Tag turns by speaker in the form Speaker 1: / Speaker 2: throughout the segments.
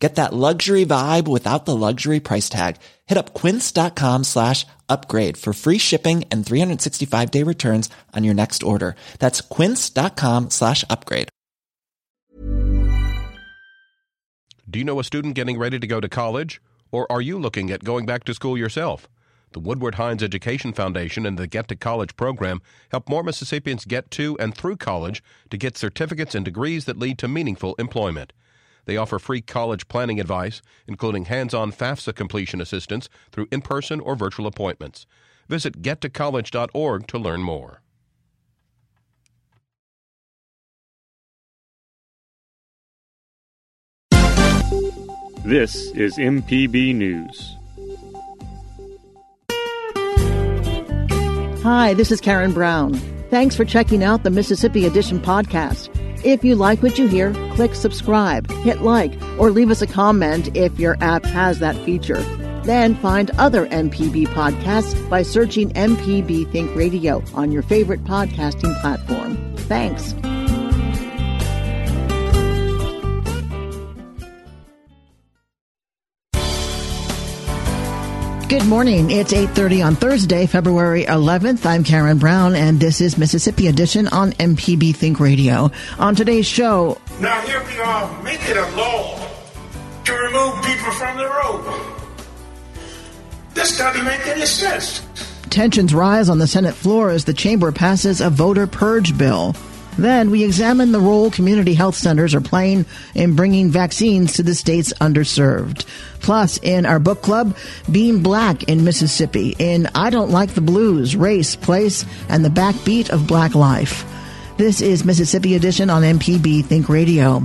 Speaker 1: Get that luxury vibe without the luxury price tag. Hit up quince.com slash upgrade for free shipping and 365 day returns on your next order. That's quince.com slash upgrade.
Speaker 2: Do you know a student getting ready to go to college? Or are you looking at going back to school yourself? The Woodward Hines Education Foundation and the Get to College program help more Mississippians get to and through college to get certificates and degrees that lead to meaningful employment. They offer free college planning advice, including hands on FAFSA completion assistance through in person or virtual appointments. Visit gettocollege.org to learn more.
Speaker 3: This is MPB News.
Speaker 4: Hi, this is Karen Brown. Thanks for checking out the Mississippi Edition podcast. If you like what you hear, click subscribe, hit like, or leave us a comment if your app has that feature. Then find other MPB podcasts by searching MPB Think Radio on your favorite podcasting platform. Thanks. Good morning. It's 8:30 on Thursday, February 11th. I'm Karen Brown and this is Mississippi Edition on MPB Think Radio. On today's show,
Speaker 5: Now here we are making a law to remove people from the road. This doesn't make any sense.
Speaker 4: tensions rise on the Senate floor as the chamber passes a voter purge bill. Then we examine the role community health centers are playing in bringing vaccines to the state's underserved. Plus, in our book club, Being Black in Mississippi, in I Don't Like the Blues, Race, Place, and the Backbeat of Black Life. This is Mississippi Edition on MPB Think Radio.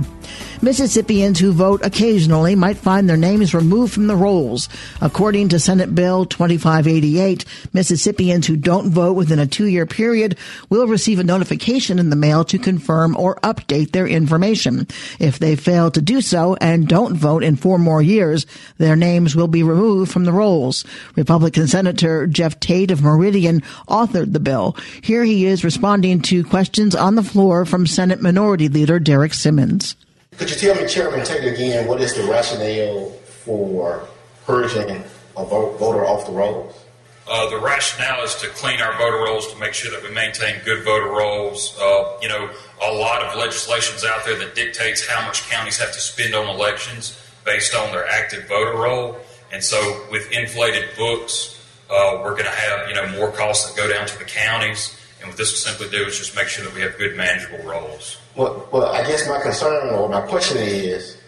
Speaker 4: Mississippians who vote occasionally might find their names removed from the rolls. According to Senate Bill 2588, Mississippians who don't vote within a two year period will receive a notification in the mail to confirm or update their information. If they fail to do so and don't vote in four more years, their names will be removed from the rolls. Republican Senator Jeff Tate of Meridian authored the bill. Here he is responding to questions on the floor from Senate Minority Leader Derrick Simmons.
Speaker 6: Could you tell me, Chairman Tate, again, what is the rationale for purging a voter off the rolls?
Speaker 7: Uh, the rationale is to clean our voter rolls to make sure that we maintain good voter rolls. Uh, you know, a lot of legislation's out there that dictates how much counties have to spend on elections based on their active voter roll. And so, with inflated books, uh, we're going to have you know more costs that go down to the counties. And what this will simply do is just make sure that we have good manageable rolls.
Speaker 6: Well, well, I guess my concern or my question is,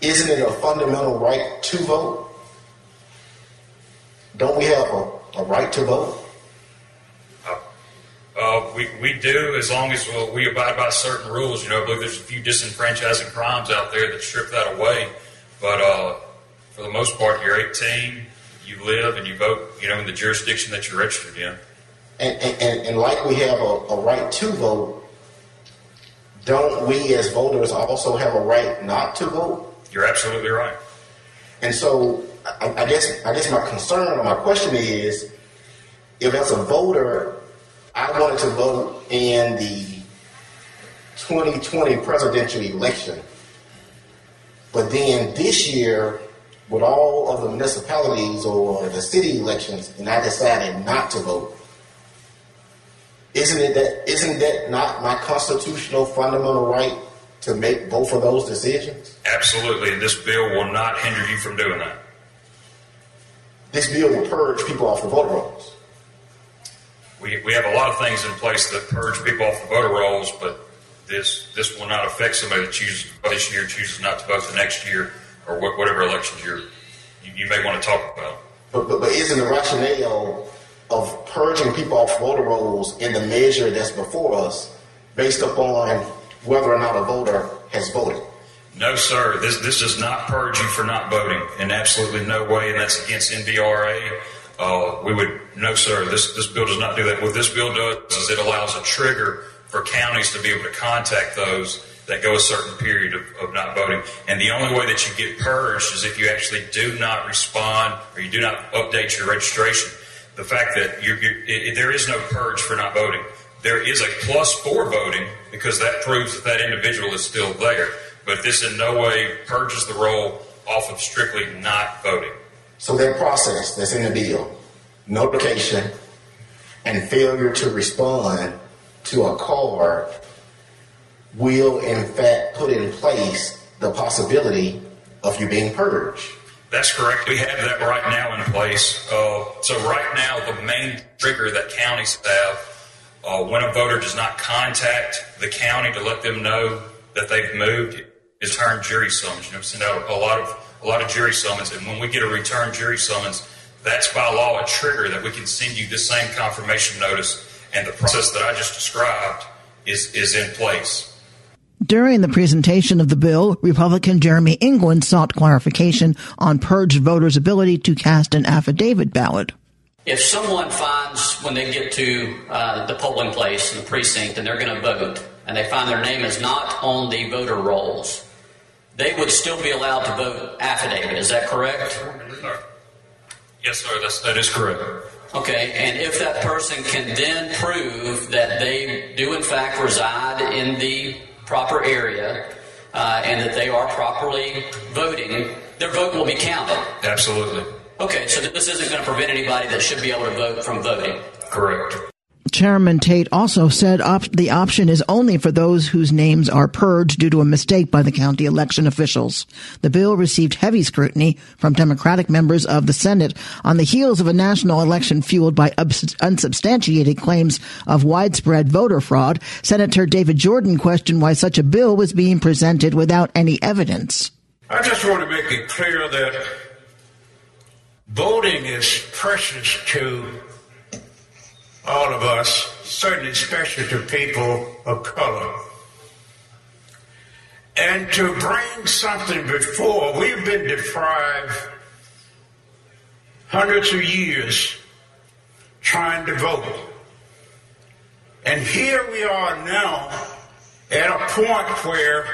Speaker 6: isn't it a fundamental right to vote? Don't we have a, a right to vote?
Speaker 7: Uh, we, we do as long as well, we abide by certain rules. You know, I believe there's a few disenfranchising crimes out there that strip that away. But uh, for the most part, you're 18, you live, and you vote, you know, in the jurisdiction that you're registered in.
Speaker 6: And, and, and, and like we have a, a right to vote, don't we as voters also have a right not to vote?
Speaker 7: You're absolutely right.
Speaker 6: And so, I, I guess I guess my concern or my question is, if as a voter, I wanted to vote in the 2020 presidential election, but then this year, with all of the municipalities or the city elections, and I decided not to vote. Isn't it that isn't that not my constitutional fundamental right to make both of those decisions?
Speaker 7: Absolutely, and this bill will not hinder you from doing that.
Speaker 6: This bill will purge people off the voter rolls.
Speaker 7: We, we have a lot of things in place that purge people off the voter rolls, but this this will not affect somebody that chooses to vote this year, chooses not to vote the next year, or whatever elections you're, you, you may want to talk about.
Speaker 6: But, but, but isn't the rationale of purging people off voter rolls in the measure that's before us based upon whether or not a voter has voted?
Speaker 7: No, sir. This this does not purge you for not voting in absolutely no way, and that's against NVRA. Uh, we would, no, sir, this, this bill does not do that. What this bill does is it allows a trigger for counties to be able to contact those that go a certain period of, of not voting. And the only way that you get purged is if you actually do not respond or you do not update your registration. The fact that you're, you're, it, there is no purge for not voting. There is a plus for voting because that proves that that individual is still there. But this in no way purges the roll off of strictly not voting.
Speaker 6: So that process that's in the bill, notification and failure to respond to a card will in fact put in place the possibility of you being purged.
Speaker 7: That's correct. We have that right now in place. Uh, so right now, the main trigger that counties have uh, when a voter does not contact the county to let them know that they've moved is return jury summons. You know, send out a lot of a lot of jury summons, and when we get a return jury summons, that's by law a trigger that we can send you the same confirmation notice, and the process that I just described is is in place.
Speaker 4: During the presentation of the bill, Republican Jeremy England sought clarification on purged voters' ability to cast an affidavit ballot.
Speaker 8: If someone finds when they get to uh, the polling place in the precinct and they're going to vote, and they find their name is not on the voter rolls, they would still be allowed to vote affidavit. Is that correct?
Speaker 7: Yes, sir. That's, that is correct.
Speaker 8: Okay, and if that person can then prove that they do in fact reside in the proper area uh, and that they are properly voting, their vote will be counted.
Speaker 7: Absolutely.
Speaker 8: Okay, so this isn't going to prevent anybody that should be able to vote from voting.
Speaker 7: Correct.
Speaker 4: Chairman Tate also said op- the option is only for those whose names are purged due to a mistake by the county election officials. The bill received heavy scrutiny from Democratic members of the Senate on the heels of a national election fueled by ubs- unsubstantiated claims of widespread voter fraud. Senator David Jordan questioned why such a bill was being presented without any evidence.
Speaker 5: I just want to make it clear that voting is precious to all of us, certainly especially to people of color. And to bring something before, we've been deprived hundreds of years trying to vote. And here we are now at a point where,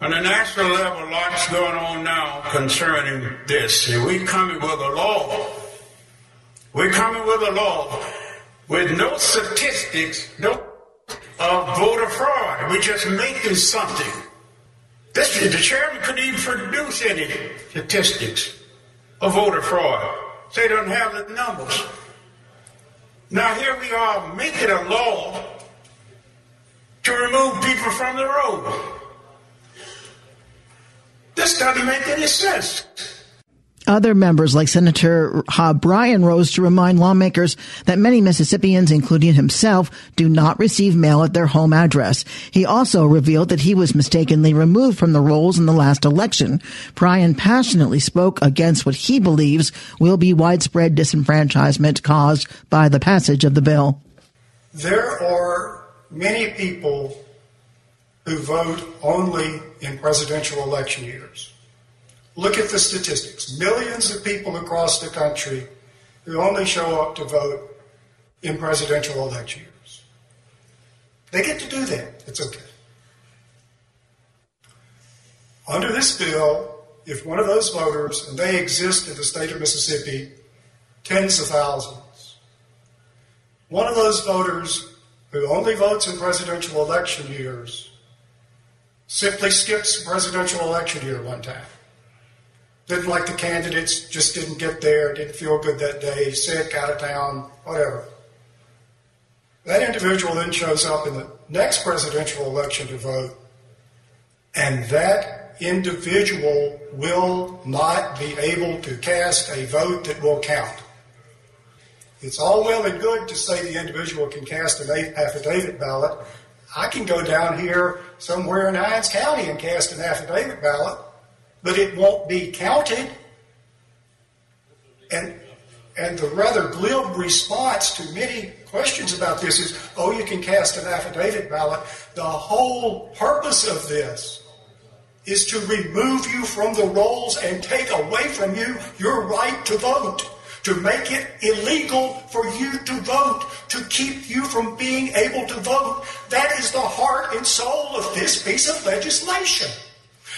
Speaker 5: on a national level, lots going on now concerning this. And we're coming with a law. We're coming with a law with no statistics, no uh, voter fraud. We're just making something. This, the chairman couldn't even produce any statistics of voter fraud. They don't have the numbers. Now here we are making a law to remove people from the road. This doesn't make any sense.
Speaker 4: Other members like Senator Hob Bryan rose to remind lawmakers that many Mississippians, including himself, do not receive mail at their home address. He also revealed that he was mistakenly removed from the rolls in the last election. Bryan passionately spoke against what he believes will be widespread disenfranchisement caused by the passage of the bill.
Speaker 9: There are many people who vote only in presidential election years. Look at the statistics. Millions of people across the country who only show up to vote in presidential election years. They get to do that. It's okay. Under this bill, if one of those voters, and they exist in the state of Mississippi, tens of thousands, one of those voters who only votes in presidential election years simply skips presidential election year one time didn't like the candidates, just didn't get there, didn't feel good that day, sick, out of town, whatever. That individual then shows up in the next presidential election to vote, and that individual will not be able to cast a vote that will count. It's all well and good to say the individual can cast an affidavit ballot. I can go down here somewhere in Hinds County and cast an affidavit ballot but it won't be counted. And and the rather glib response to many questions about this is, oh, you can cast an affidavit ballot. The whole purpose of this is to remove you from the rolls and take away from you your right to vote, to make it illegal for you to vote, to keep you from being able to vote. That is the heart and soul of this piece of legislation.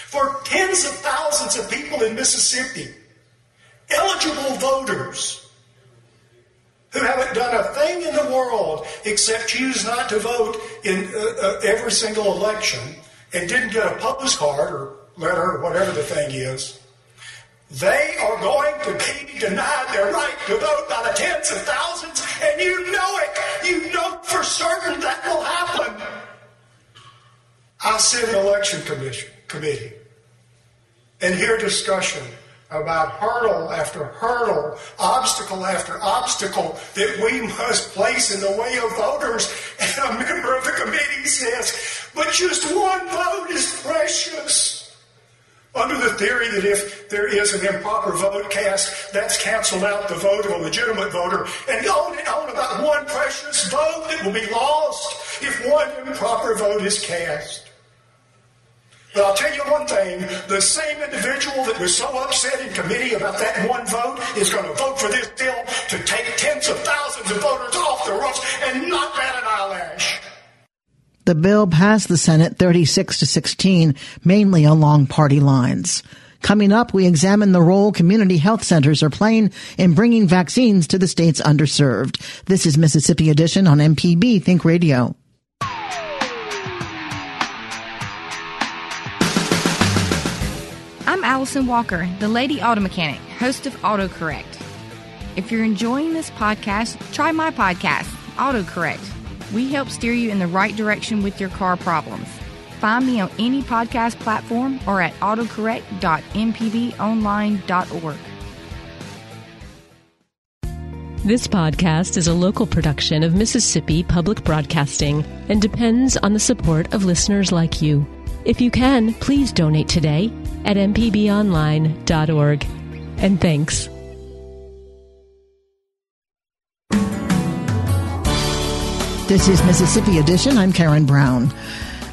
Speaker 9: For tens of thousands of people in Mississippi, eligible voters who haven't done a thing in the world except choose not to vote in uh, uh, every single election and didn't get a postcard or letter or whatever the thing is, they are going to be denied their right to vote by the tens of thousands, and you know it. You know for certain that will happen. I sit in election commission committee and hear discussion about hurdle after hurdle, obstacle after obstacle that we must place in the way of voters. And a member of the committee says, but just one vote is precious. Under the theory that if there is an improper vote cast, that's canceled out the vote of a legitimate voter, and on and on about one precious vote that will be lost if one improper vote is cast. But I'll tell you one thing the same individual that was so upset in committee about that one vote is going to vote for this bill to take tens of thousands of voters off the rolls and not bat an eyelash.
Speaker 4: The bill passed the Senate 36 to 16, mainly along party lines. Coming up, we examine the role community health centers are playing in bringing vaccines to the states underserved. This is Mississippi Edition on MPB Think Radio.
Speaker 10: I'm Allison Walker, the Lady Auto Mechanic, host of AutoCorrect. If you're enjoying this podcast, try my podcast, AutoCorrect. We help steer you in the right direction with your car problems. Find me on any podcast platform or at autocorrect.mpbonline.org.
Speaker 11: This podcast is a local production of Mississippi Public Broadcasting and depends on the support of listeners like you. If you can, please donate today at mpbonline.org. And thanks.
Speaker 4: This is Mississippi Edition. I'm Karen Brown.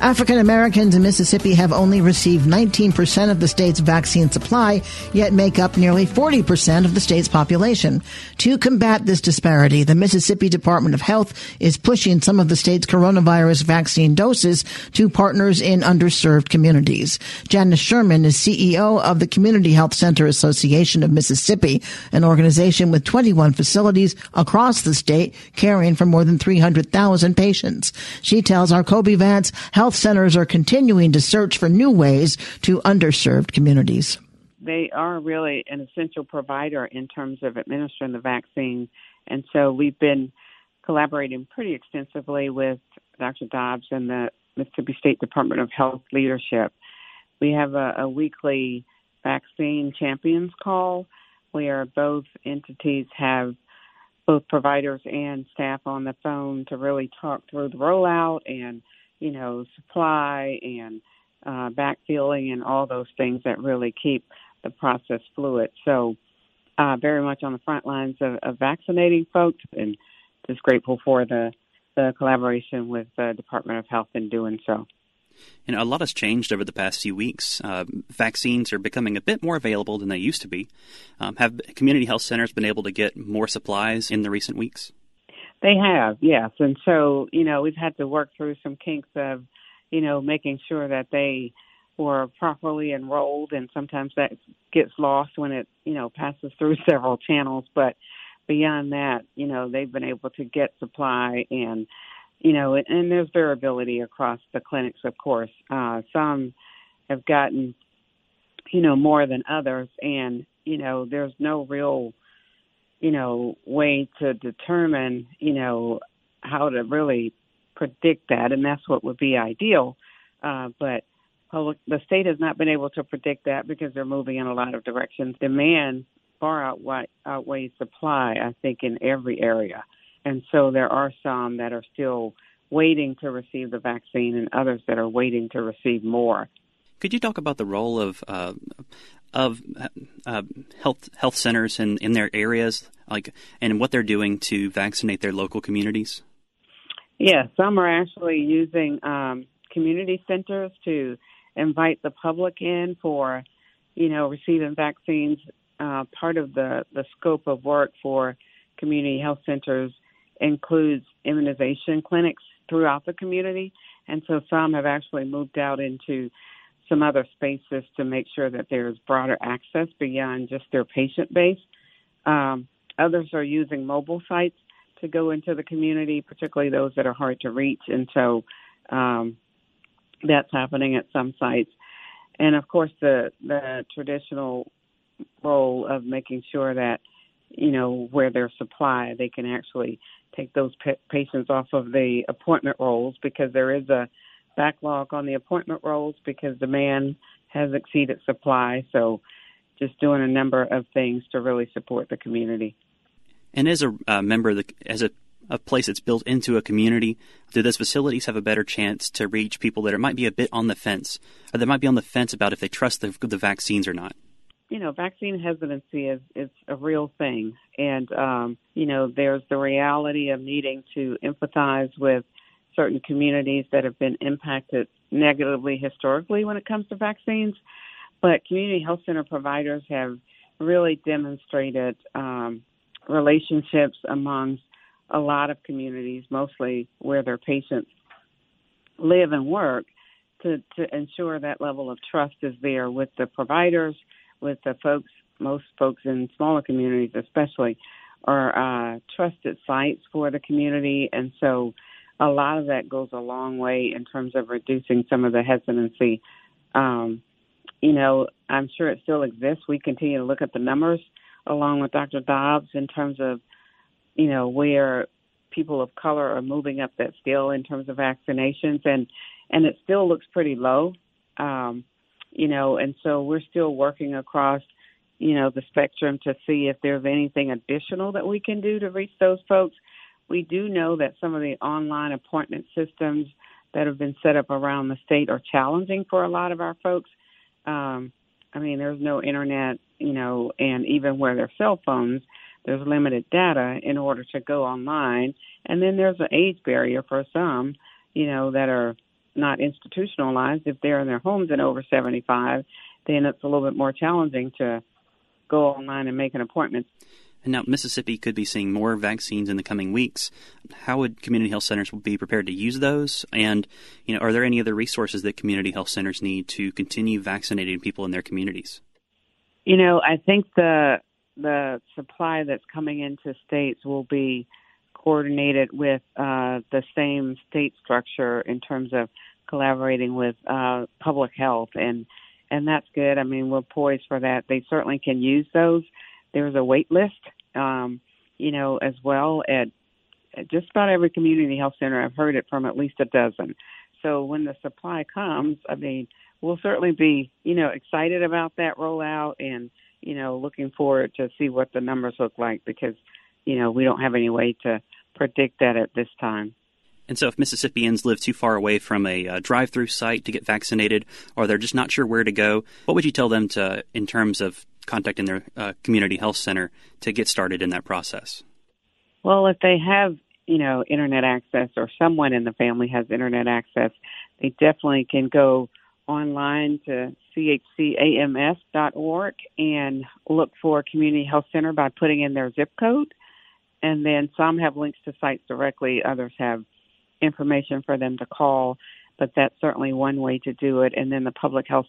Speaker 4: African Americans in Mississippi have only received 19% of the state's vaccine supply, yet make up nearly 40% of the state's population. To combat this disparity, the Mississippi Department of Health is pushing some of the state's coronavirus vaccine doses to partners in underserved communities. Janice Sherman is CEO of the Community Health Center Association of Mississippi, an organization with 21 facilities across the state caring for more than 300,000 patients. She tells our Kobee Vance health centers are continuing to search for new ways to underserved communities.
Speaker 12: They are really an essential provider in terms of administering the vaccine. And so we've been collaborating pretty extensively with Dr. Dobbs and the Mississippi State Department of Health leadership. We have a, a weekly vaccine champions call where both entities have both providers and staff on the phone to really talk through the rollout and you know, supply and uh, backfilling and all those things that really keep the process fluid. So, uh, very much on the front lines of, of vaccinating folks, and just grateful for the the collaboration with the Department of Health in doing so.
Speaker 13: And a lot has changed over the past few weeks. Uh, vaccines are becoming a bit more available than they used to be. Um, have community health centers been able to get more supplies in the recent weeks?
Speaker 12: They have, yes. And so, you know, we've had to work through some kinks of, you know, making sure that they were properly enrolled and sometimes that gets lost when it, you know, passes through several channels. But beyond that, you know, they've been able to get supply and you know, and there's variability across the clinics, of course. Uh, some have gotten, you know, more than others, and you know, there's no real you know, way to determine, you know, how to really predict that, and that's what would be ideal. Uh, but public, the state has not been able to predict that because they're moving in a lot of directions. Demand far outweigh, outweighs supply, I think, in every area. And so there are some that are still waiting to receive the vaccine and others that are waiting to receive more.
Speaker 13: Could you talk about the role of uh, of uh, health health centers in, in their areas, like and what they're doing to vaccinate their local communities?
Speaker 12: Yeah, some are actually using um, community centers to invite the public in for, you know, receiving vaccines uh, part of the, the scope of work for community health centers includes immunization clinics throughout the community. And so some have actually moved out into some other spaces to make sure that there's broader access beyond just their patient base. Um, others are using mobile sites to go into the community, particularly those that are hard to reach. And so um, that's happening at some sites. And of course, the, the traditional role of making sure that, you know, where there's supply, they can actually take those pa- patients off of the appointment rolls because there is a backlog on the appointment rolls because demand has exceeded supply. So just doing a number of things to really support the community.
Speaker 13: And as a uh, member, the, as a, a place that's built into a community, do those facilities have a better chance to reach people that are, might be a bit on the fence, or they might be on the fence about if they trust the, the vaccines or not?
Speaker 12: you know, vaccine hesitancy is is a real thing, and um, you know, there's the reality of needing to empathize with certain communities that have been impacted negatively historically when it comes to vaccines. But community health center providers have really demonstrated um, relationships amongst a lot of communities, mostly where their patients live and work, to, to ensure that level of trust is there with the providers, with the folks, most folks in smaller communities especially, are uh, trusted sites for the community. And so a lot of that goes a long way in terms of reducing some of the hesitancy. Um, you know, I'm sure it still exists. We continue to look at the numbers along with Dr. Dobbs in terms of, you know, where people of color are moving up that scale in terms of vaccinations, and and it still looks pretty low. Um, you know, and so we're still working across, you know, the spectrum to see if there's anything additional that we can do to reach those folks. We do know that some of the online appointment systems that have been set up around the state are challenging for a lot of our folks. Um, I mean, there's no internet, you know, and even where there's cell phones, there's limited data in order to go online. And then there's an age barrier for some, you know, that are not institutionalized. If they're in their homes and over 75, then it's a little bit more challenging to go online and make an appointment.
Speaker 13: And now Mississippi could be seeing more vaccines in the coming weeks. How would community health centers be prepared to use those? And you know, are there any other resources that community health centers need to continue vaccinating people in their communities?
Speaker 12: You know, I think the the supply that's coming into states will be coordinated with uh, the same state structure in terms of collaborating with uh, public health and and that's good. I mean, we're poised for that. They certainly can use those. There's a wait list um, you know, as well at, at just about every community health center. I've heard it from at least a dozen. So when the supply comes, I mean, we'll certainly be, you know, excited about that rollout and, you know, looking forward to see what the numbers look like because, you know, we don't have any way to predict that at this time.
Speaker 13: And so, if Mississippians live too far away from a uh, drive-through site to get vaccinated, or they're just not sure where to go, what would you tell them to, in terms of contacting their uh, community health center to get started in that process?
Speaker 12: Well, if they have, you know, internet access or someone in the family has internet access, they definitely can go online to chcams.org and look for community health center by putting in their zip code. And then some have links to sites directly, others have information for them to call, but that's certainly one way to do it. And then the public health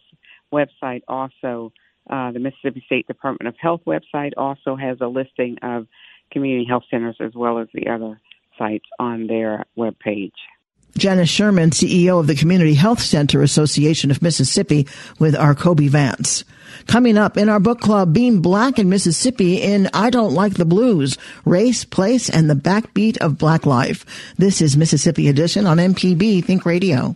Speaker 12: website also uh, the Mississippi State Department of Health website also has a listing of community health centers as well as the other sites on their webpage.
Speaker 4: Janice Sherman, CEO of the Community Health Center Association of Mississippi, with our Kobee Vance. Coming up in our book club, Being Black in Mississippi in I Don't Like the Blues, Race, Place, and the Backbeat of Black Life. This is Mississippi Edition on MPB Think Radio.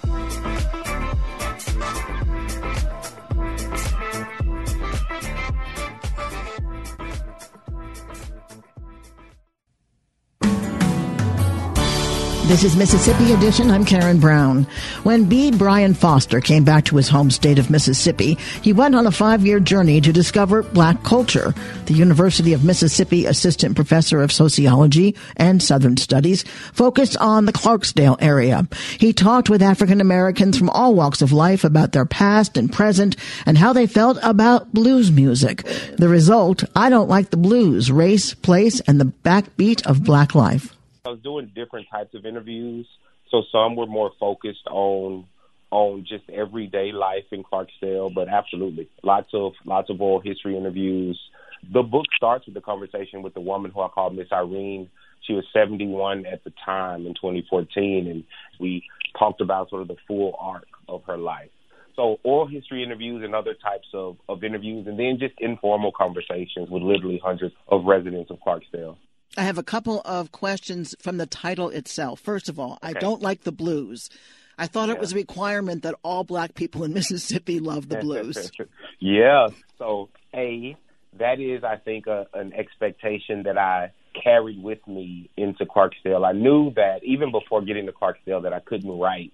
Speaker 4: This is Mississippi Edition. I'm Karen Brown. When B. Brian Foster came back to his home state of Mississippi, he went on a five year journey to discover black culture. The University of Mississippi Assistant Professor of Sociology and Southern Studies focused on the Clarksdale area. He talked with African Americans from all walks of life about their past and present and how they felt about blues music. The result, I Don't Like the Blues, Race, Place, and the Backbeat of Black Life.
Speaker 14: I was doing different types of interviews. So some were more focused on on just everyday life in Clarksdale, but absolutely lots of lots of oral history interviews. The book starts with the conversation with the woman who I call Miss Irene. She was 71 at the time in 2014, and we talked about sort of the full arc of her life. So oral history interviews and other types of, of interviews, and then just informal conversations with literally hundreds of residents of Clarksdale.
Speaker 4: I have a couple of questions from the title itself. First of all, I don't like the blues. I thought it was a requirement that all black people in Mississippi love the blues.
Speaker 14: yeah. So, A, that is, I think, a, an expectation that I carried with me into Clarksdale. I knew that even before getting to Clarksdale that I couldn't write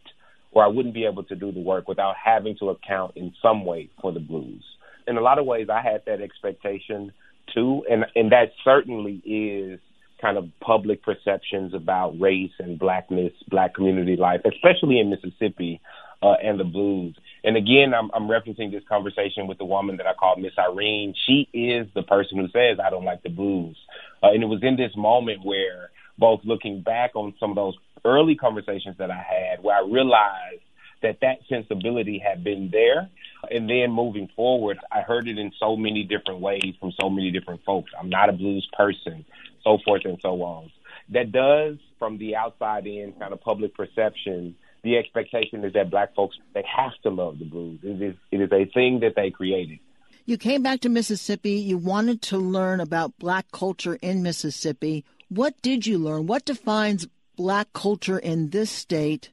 Speaker 14: or I wouldn't be able to do the work without having to account in some way for the blues. In a lot of ways, I had that expectation too, and and that certainly is kind of public perceptions about race and blackness, black community life, especially in Mississippi uh, and the blues. And again, I'm, I'm referencing this conversation with the woman that I call Miss Irene. She is the person who says, I don't like the blues. Uh, and it was in this moment where, both looking back on some of those early conversations that I had, where I realized that that sensibility had been there. And then moving forward, I heard it in so many different ways from so many different folks. I'm not a blues person so forth and so on. That does, from the outside in, kind of public perception, the expectation is that black folks they have to love the blues. It is it is a thing that they created.
Speaker 4: You came back to Mississippi. You wanted to learn about black culture in Mississippi. What did you learn? What defines black culture in this state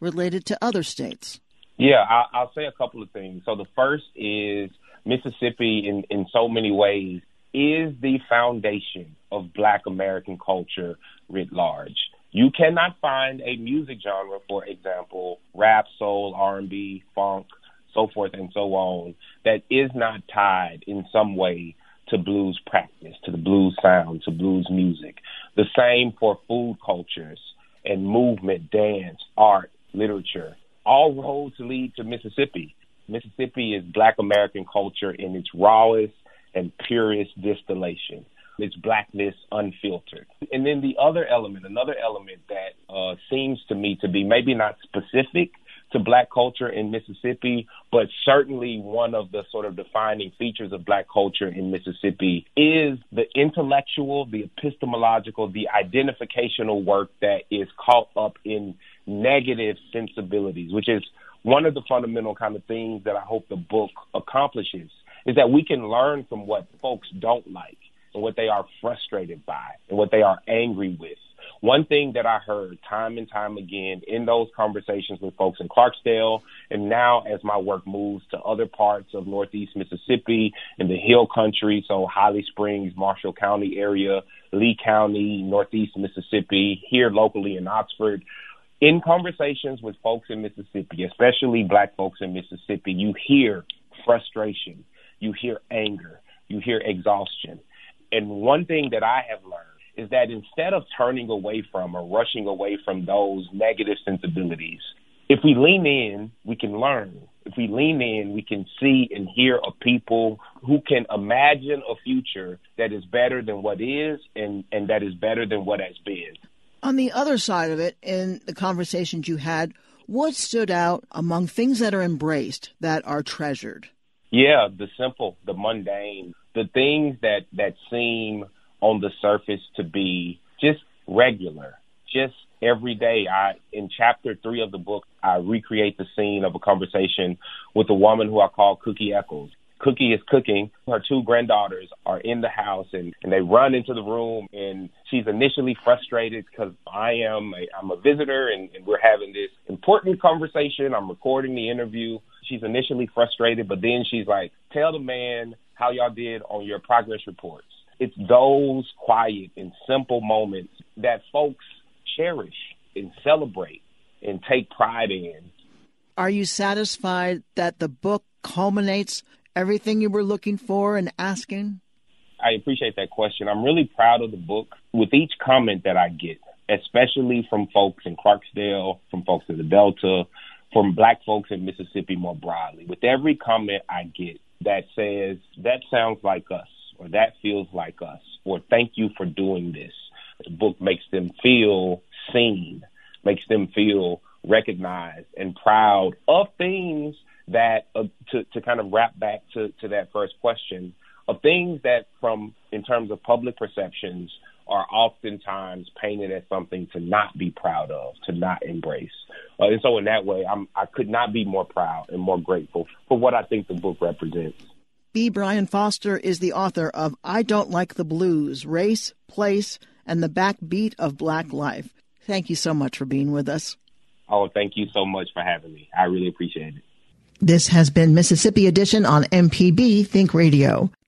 Speaker 4: related to other states?
Speaker 14: Yeah, I, will say a couple of things. So the first is Mississippi, in in so many ways, is the foundation of black American culture writ large. You cannot find a music genre, for example, rap, soul, R&B, funk, so forth and so on, that is not tied in some way to blues practice, to the blues sound, to blues music. The same for food cultures and movement, dance, art, literature. All roads lead to Mississippi. Mississippi is black American culture in its rawest, and purest distillation. It's blackness unfiltered. And then the other element, another element that uh, seems to me to be maybe not specific to black culture in Mississippi, but certainly one of the sort of defining features of black culture in Mississippi is the intellectual, the epistemological, the identificational work that is caught up in negative sensibilities, which is one of the fundamental kind of things that I hope the book accomplishes is that we can learn from what folks don't like and what they are frustrated by and what they are angry with. One thing that I heard time and time again in those conversations with folks in Clarksdale, and now as my work moves to other parts of Northeast Mississippi in the Hill Country, so Holly Springs, Marshall County area, Lee County, Northeast Mississippi, here locally in Oxford, in conversations with folks in Mississippi, especially black folks in Mississippi, you hear frustration, you hear anger, you hear exhaustion. And one thing that I have learned is that instead of turning away from or rushing away from those negative sensibilities, if we lean in, we can learn. If we lean in, we can see and hear of people who can imagine a future that is better than what is and, and that is better than what has been.
Speaker 4: On the other side of it, in the conversations you had, what stood out among things that are embraced that are treasured?
Speaker 14: Yeah, the simple, the mundane, the things that that seem on the surface to be just regular, just every day. I in chapter three of the book, I recreate the scene of a conversation with a woman who I call Cookie Eccles. Cookie is cooking. Her two granddaughters are in the house and, and they run into the room and she's initially frustrated because I am a, I'm a visitor and, and we're having this important conversation. I'm recording the interview she's initially frustrated, but then she's like, tell the man how y'all did on your progress reports. It's those quiet and simple moments that folks cherish. and celebrate and take pride in.
Speaker 4: Are you satisfied that the book culminates everything you were looking for and asking?
Speaker 14: I appreciate that question. I'm really proud of the book. With each comment that I get, especially from folks in Clarksdale, from folks in the Delta, from black folks in Mississippi more broadly, with every comment I get that says, that sounds like us, or that feels like us, or thank you for doing this, the book makes them feel seen, makes them feel recognized and proud of things that, uh, to, to kind of wrap back to, to that first question, of things that from, in terms of public perceptions, are oftentimes painted as something to not be proud of, to not embrace. Uh, and so, in that way, I'm, I could not be more proud and more grateful for what I think the book represents.
Speaker 4: B. Brian Foster is the author of I Don't Like the Blues Race, Place, and the Backbeat of Black Life. Thank you so much for being with us.
Speaker 14: Oh, thank you so much for having me. I really appreciate it.
Speaker 4: This has been Mississippi Edition on MPB Think Radio.